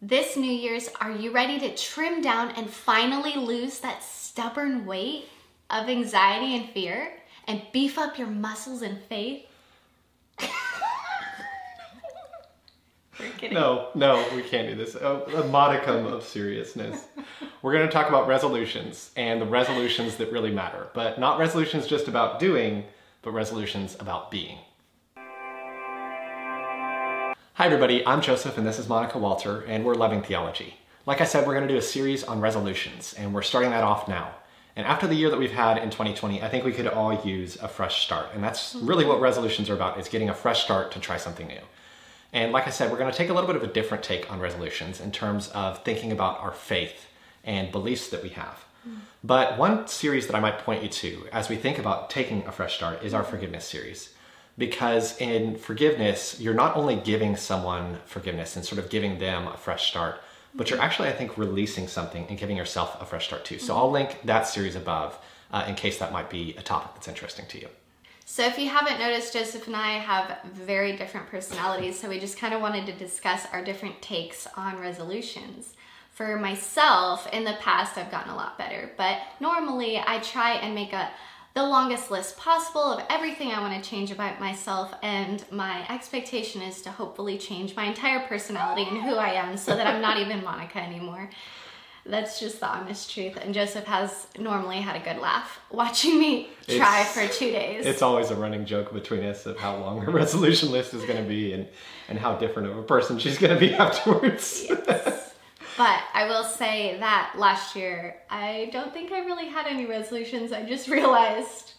This New Year's, are you ready to trim down and finally lose that stubborn weight of anxiety and fear and beef up your muscles and faith? No, no, we can't do this. A, a modicum of seriousness. We're going to talk about resolutions and the resolutions that really matter, but not resolutions just about doing, but resolutions about being. Hi, everybody. I'm Joseph, and this is Monica Walter, and we're Loving Theology. Like I said, we're going to do a series on resolutions, and we're starting that off now. And after the year that we've had in 2020, I think we could all use a fresh start. And that's really what resolutions are about, is getting a fresh start to try something new. And like I said, we're going to take a little bit of a different take on resolutions in terms of thinking about our faith and beliefs that we have. Mm. But one series that I might point you to as we think about taking a fresh start is our forgiveness series. Because in forgiveness, you're not only giving someone forgiveness and sort of giving them a fresh start, but you're actually, I think, releasing something and giving yourself a fresh start too. So I'll link that series above uh, in case that might be a topic that's interesting to you. So, if you haven't noticed, Joseph and I have very different personalities, so we just kind of wanted to discuss our different takes on resolutions. For myself, in the past, I've gotten a lot better, but normally I try and make a the longest list possible of everything I want to change about myself, and my expectation is to hopefully change my entire personality and who I am so that I'm not even Monica anymore. That's just the honest truth. And Joseph has normally had a good laugh watching me try It's- for two days. It's always a running joke between us of how long her resolution list is going to be and, and how different of a person she's going to be afterwards. But I will say that last year, I don't think I really had any resolutions. I just realized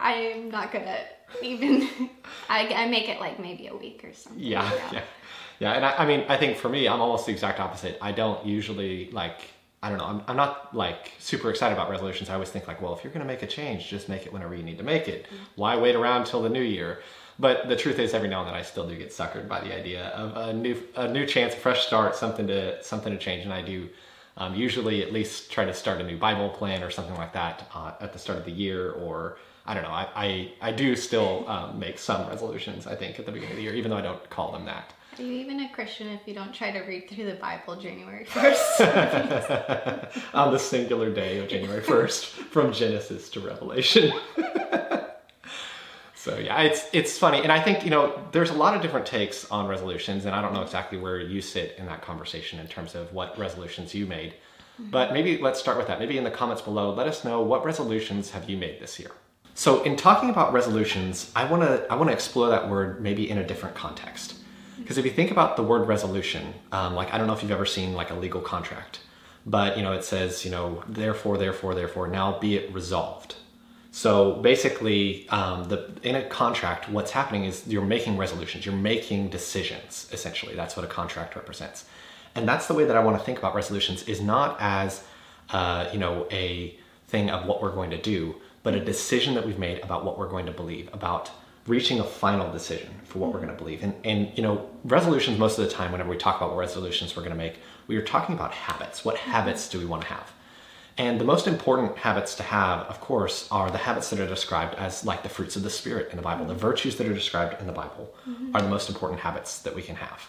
I'm not gonna even. I, I make it like maybe a week or something. Yeah, yeah, yeah. And I, I mean, I think for me, I'm almost the exact opposite. I don't usually like. I don't know. I'm, I'm not like super excited about resolutions. I always think like, well, if you're going to make a change, just make it whenever you need to make it. Mm-hmm. Why wait around till the new year? But the truth is, every now and then, I still do get suckered by the idea of a new a new chance, a fresh start, something to something to change. And I do um, usually at least try to start a new Bible plan or something like that uh, at the start of the year, or I don't know. I I, I do still um, make some resolutions. I think at the beginning of the year, even though I don't call them that. Are you even a Christian if you don't try to read through the Bible January 1st? on the singular day of January 1st from Genesis to Revelation. so yeah, it's it's funny and I think, you know, there's a lot of different takes on resolutions and I don't know exactly where you sit in that conversation in terms of what resolutions you made. But maybe let's start with that. Maybe in the comments below, let us know what resolutions have you made this year. So in talking about resolutions, I want to I want to explore that word maybe in a different context. Because if you think about the word resolution, um, like I don't know if you've ever seen like a legal contract, but you know it says you know therefore therefore therefore now be it resolved. So basically, um, the in a contract, what's happening is you're making resolutions, you're making decisions. Essentially, that's what a contract represents, and that's the way that I want to think about resolutions. Is not as uh, you know a thing of what we're going to do, but a decision that we've made about what we're going to believe about reaching a final decision for what we're going to believe. And, and you know, resolutions most of the time, whenever we talk about what resolutions we're going to make, we are talking about habits. What habits do we want to have? And the most important habits to have, of course, are the habits that are described as like the fruits of the Spirit in the Bible. The virtues that are described in the Bible are the most important habits that we can have.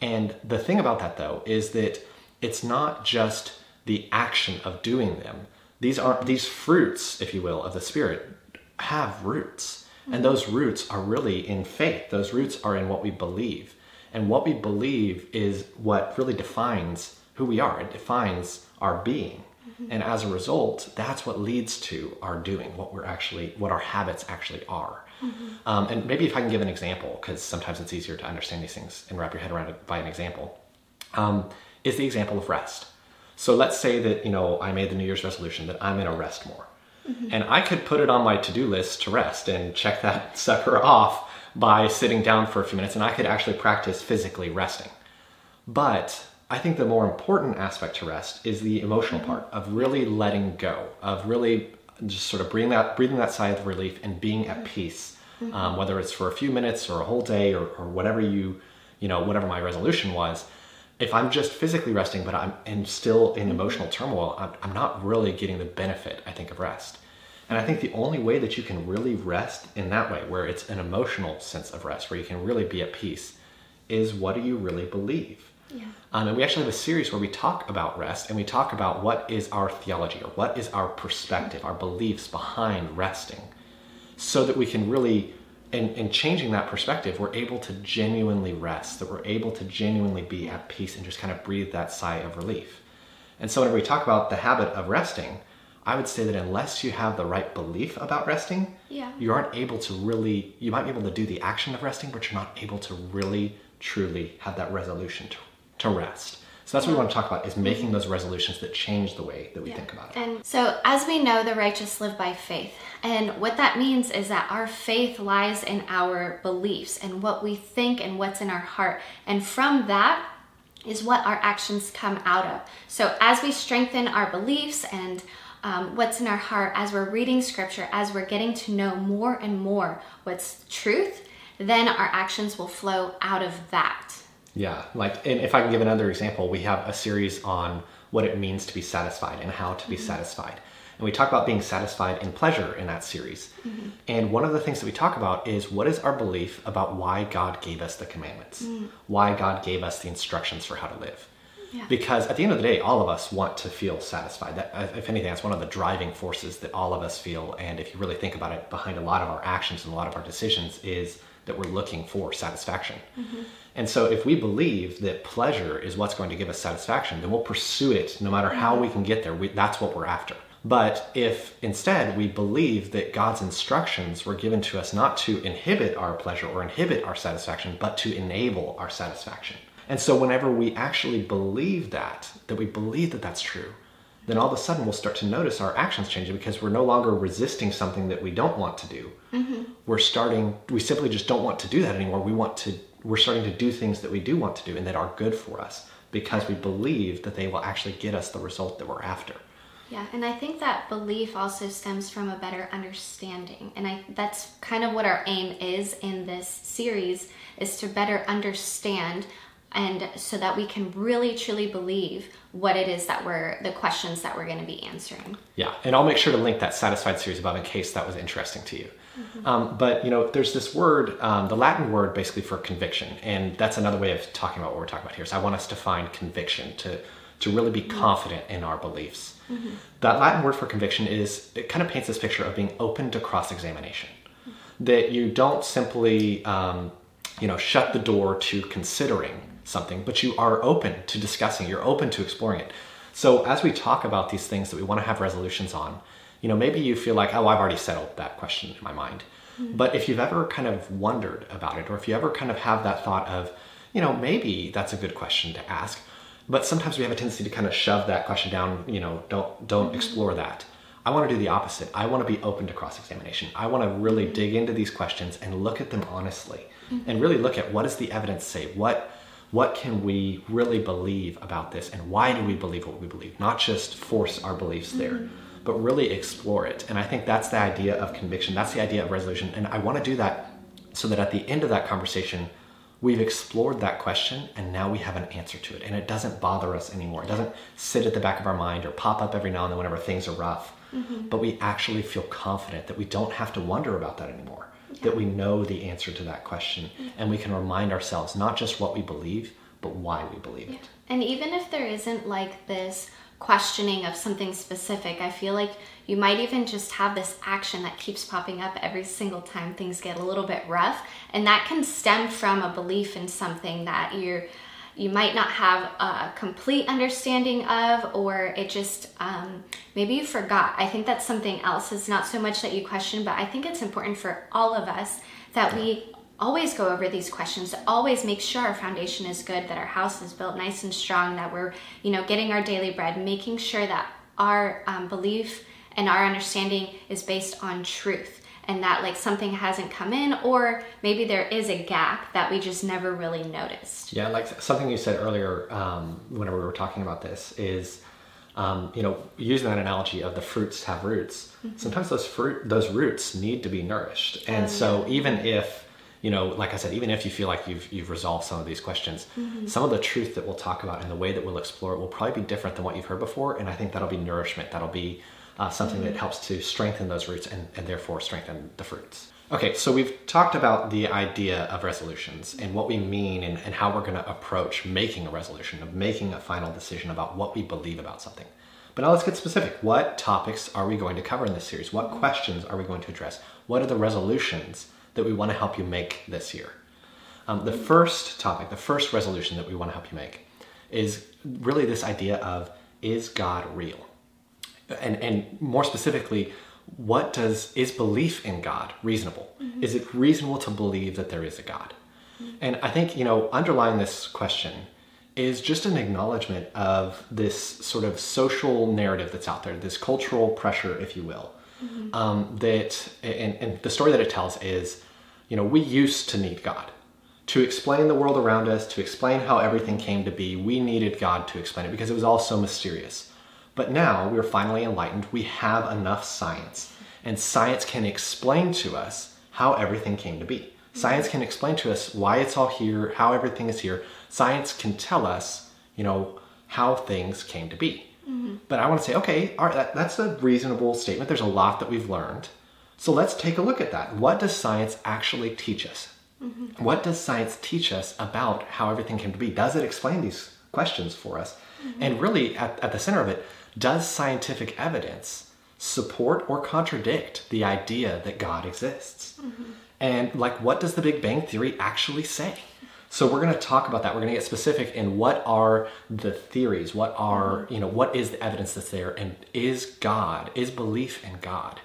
And the thing about that, though, is that it's not just the action of doing them. These are these fruits, if you will, of the Spirit have roots. And those roots are really in faith. Those roots are in what we believe. And what we believe is what really defines who we are. It defines our being. And as a result, that's what leads to our doing, what we're actually, what our habits actually are. Um, and maybe if I can give an example, because sometimes it's easier to understand these things and wrap your head around it by an example, um, is the example of rest. So let's say that, you know, I made the New Year's resolution that I'm going to rest more. And I could put it on my to do list to rest and check that sucker off by sitting down for a few minutes, and I could actually practice physically resting. But I think the more important aspect to rest is the emotional mm-hmm. part of really letting go, of really just sort of breathing that, breathing that sigh of relief and being at mm-hmm. peace, mm-hmm. um, whether it's for a few minutes or a whole day or, or whatever you, you know, whatever my resolution was. If I'm just physically resting, but I'm and still in emotional turmoil, I'm, I'm not really getting the benefit, I think, of rest. And I think the only way that you can really rest in that way, where it's an emotional sense of rest, where you can really be at peace, is what do you really believe? Yeah. Um, and we actually have a series where we talk about rest and we talk about what is our theology or what is our perspective, our beliefs behind resting, so that we can really, in, in changing that perspective, we're able to genuinely rest, that we're able to genuinely be at peace and just kind of breathe that sigh of relief. And so, whenever we talk about the habit of resting, I would say that unless you have the right belief about resting, Yeah. you aren't able to really, you might be able to do the action of resting, but you're not able to really, truly have that resolution to, to rest. So that's what we want to talk about is making those resolutions that change the way that we think about it. And so, as we know, the righteous live by faith. And what that means is that our faith lies in our beliefs and what we think and what's in our heart. And from that is what our actions come out of. So, as we strengthen our beliefs and um, what's in our heart, as we're reading scripture, as we're getting to know more and more what's truth, then our actions will flow out of that. Yeah, like, and if I can give another example, we have a series on what it means to be satisfied and how to be mm-hmm. satisfied. And we talk about being satisfied in pleasure in that series. Mm-hmm. And one of the things that we talk about is what is our belief about why God gave us the commandments, mm. why God gave us the instructions for how to live. Yeah. Because at the end of the day, all of us want to feel satisfied. That, uh, if anything, that's one of the driving forces that all of us feel. And if you really think about it, behind a lot of our actions and a lot of our decisions is that we're looking for satisfaction. Mm-hmm. And so, if we believe that pleasure is what's going to give us satisfaction, then we'll pursue it no matter how we can get there. We, that's what we're after. But if instead we believe that God's instructions were given to us not to inhibit our pleasure or inhibit our satisfaction, but to enable our satisfaction. And so, whenever we actually believe that, that we believe that that's true, then all of a sudden we'll start to notice our actions changing because we're no longer resisting something that we don't want to do. Mm-hmm. We're starting, we simply just don't want to do that anymore. We want to, we're starting to do things that we do want to do and that are good for us because we believe that they will actually get us the result that we're after. Yeah, and I think that belief also stems from a better understanding. And I that's kind of what our aim is in this series is to better understand and so that we can really truly believe what it is that we're the questions that we're going to be answering. Yeah, and I'll make sure to link that satisfied series above in case that was interesting to you. Um, but you know, there's this word, um, the Latin word basically for conviction, and that's another way of talking about what we're talking about here. So I want us to find conviction to to really be confident in our beliefs. That Latin word for conviction is it kind of paints this picture of being open to cross examination. That you don't simply um, you know shut the door to considering something, but you are open to discussing. You're open to exploring it. So as we talk about these things that we want to have resolutions on, you know, maybe you feel like, oh, I've already settled that question in my mind. Hmm. But if you've ever kind of wondered about it, or if you ever kind of have that thought of, you know, maybe that's a good question to ask, but sometimes we have a tendency to kind of shove that question down, you know, don't don't hmm. explore that. I want to do the opposite. I want to be open to cross examination. I want to really hmm. dig into these questions and look at them honestly and really look at what does the evidence say? What what can we really believe about this and why do we believe what we believe? Not just force our beliefs there, mm-hmm. but really explore it. And I think that's the idea of conviction. That's the idea of resolution. And I want to do that so that at the end of that conversation, we've explored that question and now we have an answer to it. And it doesn't bother us anymore. It doesn't sit at the back of our mind or pop up every now and then whenever things are rough. Mm-hmm. But we actually feel confident that we don't have to wonder about that anymore. That we know the answer to that question and we can remind ourselves not just what we believe, but why we believe it. And even if there isn't like this questioning of something specific, I feel like you might even just have this action that keeps popping up every single time things get a little bit rough. And that can stem from a belief in something that you're you might not have a complete understanding of or it just um, maybe you forgot. I think that's something else. It's not so much that you question but i think it's important for all of us that we always go over these questions to always make sure our foundation is good that our house is built nice and strong that we're you know getting our daily bread making sure that our um, belief and our understanding is based on truth and that like something hasn't come in or maybe there is a gap that we just never really noticed. Yeah, like something you said earlier, um, whenever we were talking about this, is um, you know using that analogy of the fruits have roots. Sometimes those fruit, those roots need to be nourished, and Oh, so even if you know, like I said, even if you feel like you've you've resolved some of these questions, some of the truth that we'll talk about and the way that we'll explore it will probably be different than what you've heard before, and I think that'll be nourishment. That'll be uh, something that helps to strengthen those roots and, and therefore strengthen the fruits. Okay, so we've talked about the idea of resolutions and what we mean and, and how we're going to approach making a resolution, of making a final decision about what we believe about something. But now let's get specific. What topics are we going to cover in this series? What questions are we going to address? What are the resolutions that we want to help you make this year? Um, the first topic, the first resolution that we want to help you make is really this idea of is God real? And, and more specifically, what does is belief in God reasonable? Mm-hmm. Is it reasonable to believe that there is a God? Mm-hmm. And I think, you know, underlying this question is just an acknowledgement of this sort of social narrative that's out there, this cultural pressure, if you will. Mm-hmm. Um, that and, and the story that it tells is, you know, we used to need God to explain the world around us, to explain how everything came to be. We needed God to explain it because it was all so mysterious. But now we're finally enlightened. We have enough science, and science can explain to us how everything came to be. Science can explain to us why it's all here, how everything is here. Science can tell us, you know, how things came to be. Mm-hmm. But I want to say, okay, all right, that, that's a reasonable statement. There's a lot that we've learned. So let's take a look at that. What does science actually teach us? Mm-hmm. What does science teach us about how everything came to be? Does it explain these questions for us? Mm-hmm. And really, at, at the center of it, does scientific evidence support or contradict the idea that God exists? Mm-hmm. And like, what does the Big Bang Theory actually say? So we're going to talk about that. We're going to get specific in what are the theories, what are, mm-hmm. you know, what is the evidence that's there, and is God, is belief in God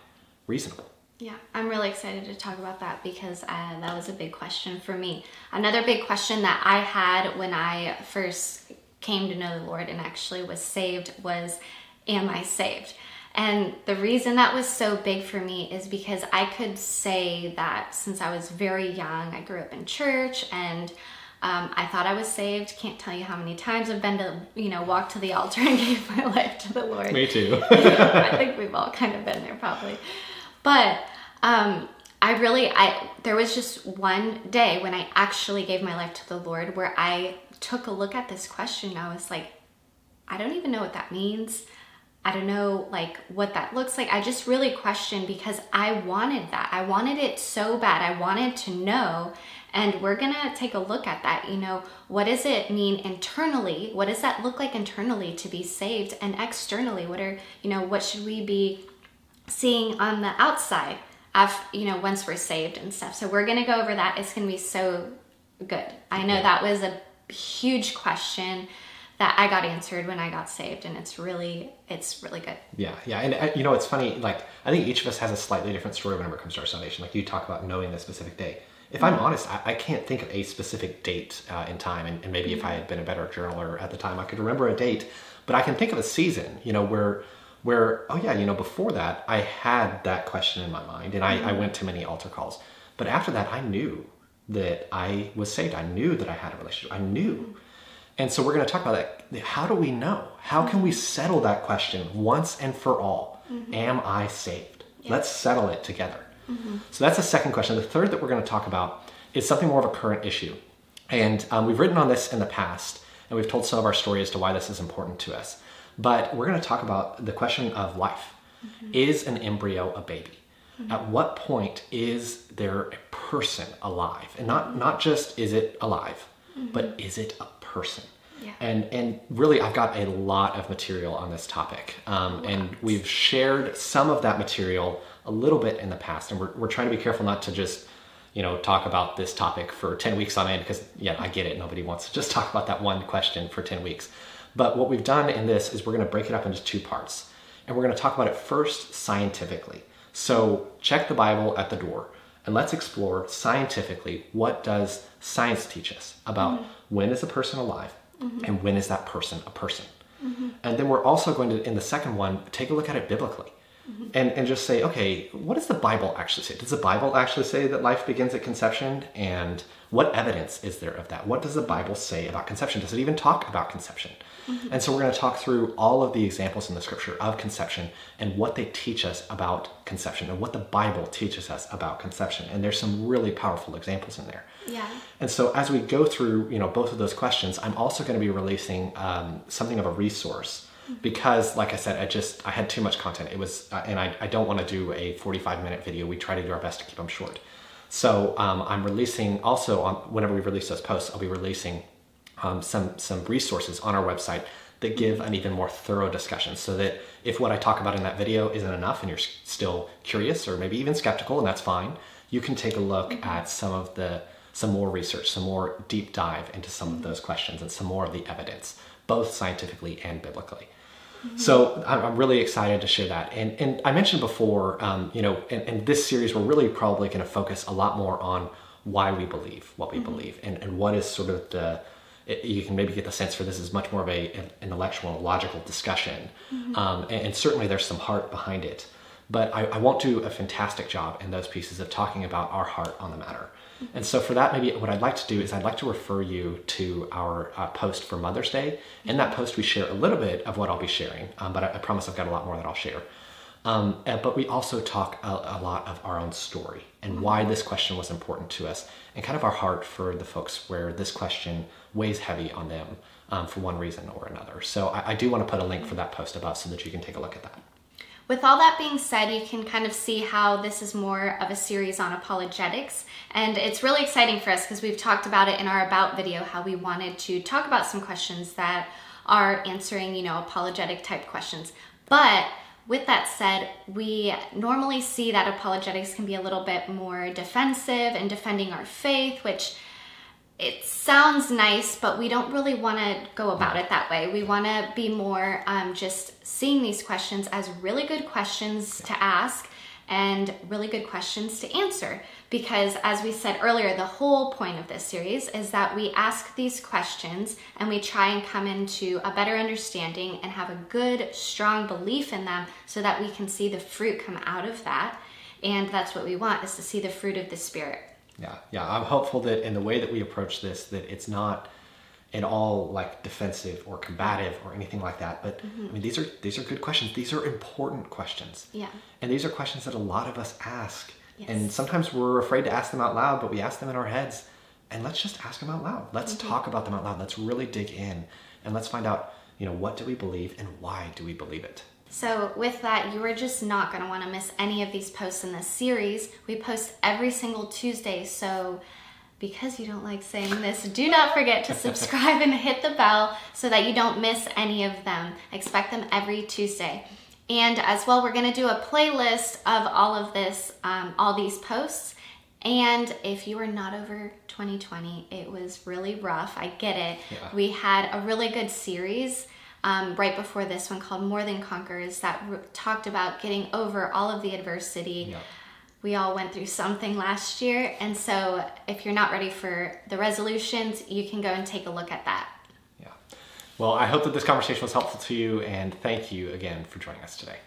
reasonable? Yeah, I'm really excited to talk about that because uh, that was a big question for me. Another big question that I had when I first came to know the Lord and actually was saved was Am I saved? And the reason that was so big for me is because I could say that since I was very young, I grew up in church and um, I thought I was saved. Can't tell you how many times I've been to, you know, walk to the altar and gave my life to the Lord. Me too. I think we've all kind of been there probably. But um, I really, I there was just one day when I actually gave my life to the Lord where I took a look at this question. I was like, I don't even know what that means. I don't know like what that looks like. I just really questioned because I wanted that. I wanted it so bad. I wanted to know. And we're going to take a look at that. You know, what does it mean internally? What does that look like internally to be saved? And externally, what are, you know, what should we be seeing on the outside? of, you know, once we're saved and stuff. So we're going to go over that. It's going to be so good. I know that was a huge question that I got answered when I got saved, and it's really, it's really good. Yeah, yeah, and uh, you know, it's funny. Like, I think each of us has a slightly different story whenever it comes to our salvation. Like you talk about knowing the specific day. If I'm mm-hmm. honest, I, I, can't think of a specific date uh, in time, and, and maybe mm-hmm. if I had been a better journaler at the time, I could remember a date. But I can think of a season, you know, where where oh yeah you know before that i had that question in my mind and I, mm-hmm. I went to many altar calls but after that i knew that i was saved i knew that i had a relationship i knew and so we're going to talk about that how do we know how can we settle that question once and for all mm-hmm. am i saved yeah. let's settle it together mm-hmm. so that's the second question the third that we're going to talk about is something more of a current issue and um, we've written on this in the past and we've told some of our story as to why this is important to us but we're going to talk about the question of life. Mm-hmm. Is an embryo a baby? Mm-hmm. At what point is there a person alive? And not not just is it alive, mm-hmm. but is it a person? Yeah. And and really, I've got a lot of material on this topic, um, and we've shared some of that material a little bit in the past, and we're we're trying to be careful not to just you know talk about this topic for 10 weeks on end because yeah i get it nobody wants to just talk about that one question for 10 weeks but what we've done in this is we're going to break it up into two parts. And we're going to talk about it first scientifically. So check the Bible at the door and let's explore scientifically what does science teach us about mm-hmm. when is a person alive mm-hmm. and when is that person a person. Mm-hmm. And then we're also going to, in the second one, take a look at it biblically. Mm-hmm. And, and just say, okay, what does the Bible actually say? Does the Bible actually say that life begins at conception? And what evidence is there of that? What does the Bible say about conception? Does it even talk about conception? Mm-hmm. And so we're going to talk through all of the examples in the scripture of conception and what they teach us about conception and what the Bible teaches us about conception. And there's some really powerful examples in there. Yeah. And so as we go through, you know, both of those questions, I'm also going to be releasing um, something of a resource because, like I said, I just I had too much content. It was, uh, and I, I don't want to do a 45 minute video. We try to do our best to keep them short. So um, I'm releasing also on whenever we release those posts, I'll be releasing um, some some resources on our website that give an even more thorough discussion so that if what I talk about in that video isn't enough and you're still curious or maybe even skeptical and that's fine, you can take a look mm-hmm. at some of the some more research, some more deep dive into some mm-hmm. of those questions and some more of the evidence, both scientifically and biblically. Mm-hmm. So I'm really excited to share that. And, and I mentioned before, um, you know, in, in, this series, we're really probably going to focus a lot more on why we believe what we mm-hmm. believe and, and what is sort of the, it, you can maybe get the sense for this is much more of a an intellectual, logical discussion. Mm-hmm. Um, and, and, certainly there's some heart behind it. But I, I won't do a fantastic job in those pieces of talking about our heart on the matter. And so for that, maybe what I'd like to do is I'd like to refer you to our uh, post for Mother's Day. In that post, we share a little bit of what I'll be sharing, um, but I, I, promise I've got a lot more that I'll share. Um, but we also talk a, a, lot of our own story and why this question was important to us and kind of our heart for the folks where this question weighs heavy on them um, for one reason or another. So I, I do want to put a link for that post above so that you can take a look at that. With all that being said, you can kind of see how this is more of a series on apologetics. And it's really exciting for us because we've talked about it in our About video, how we wanted to talk about some questions that are answering, you know, apologetic type questions. But with that said, we normally see that apologetics can be a little bit more defensive and defending our faith, which it sounds nice, but we don't really want to go about it that way. We want to be more um, just seeing these questions as really good questions to ask and really good questions to answer. Because, as we said earlier, the whole point of this series is that we ask these questions and we try and come into a better understanding and have a good, strong belief in them so that we can see the fruit come out of that. And that's what we want is to see the fruit of the Spirit. Yeah, yeah. I'm hopeful that in the way that we approach this, that it's not at all like defensive or combative or anything like that. But mm-hmm. I mean, these are these are good questions. These are important questions. Yeah. And these are questions that a lot of us ask. Yes. And sometimes we're afraid to ask them out loud, but we ask them in our heads. And let's just ask them out loud. Let's mm-hmm. talk about them out loud. Let's really dig in and let's find out, you know, what do we believe and why do we believe it? So, with that, you are just not going to want to miss any of these posts in this series. We post every single Tuesday, so because you don't like saying this, do not forget to subscribe and hit the bell so that you don't miss any of them. Expect them every Tuesday. And as well, we're going to do a playlist of all of this, um, all these posts. And if you are not over 2020, it was really rough. I get it. Yeah. We had a really good series um, right before this one called More Than Conquerors that talked about getting over all of the adversity. Yep. We all went through something last year. And so if you're not ready for the resolutions, you can go and take a look at that. Yeah. Well, I hope that this conversation was helpful to you, and thank you again for joining us today.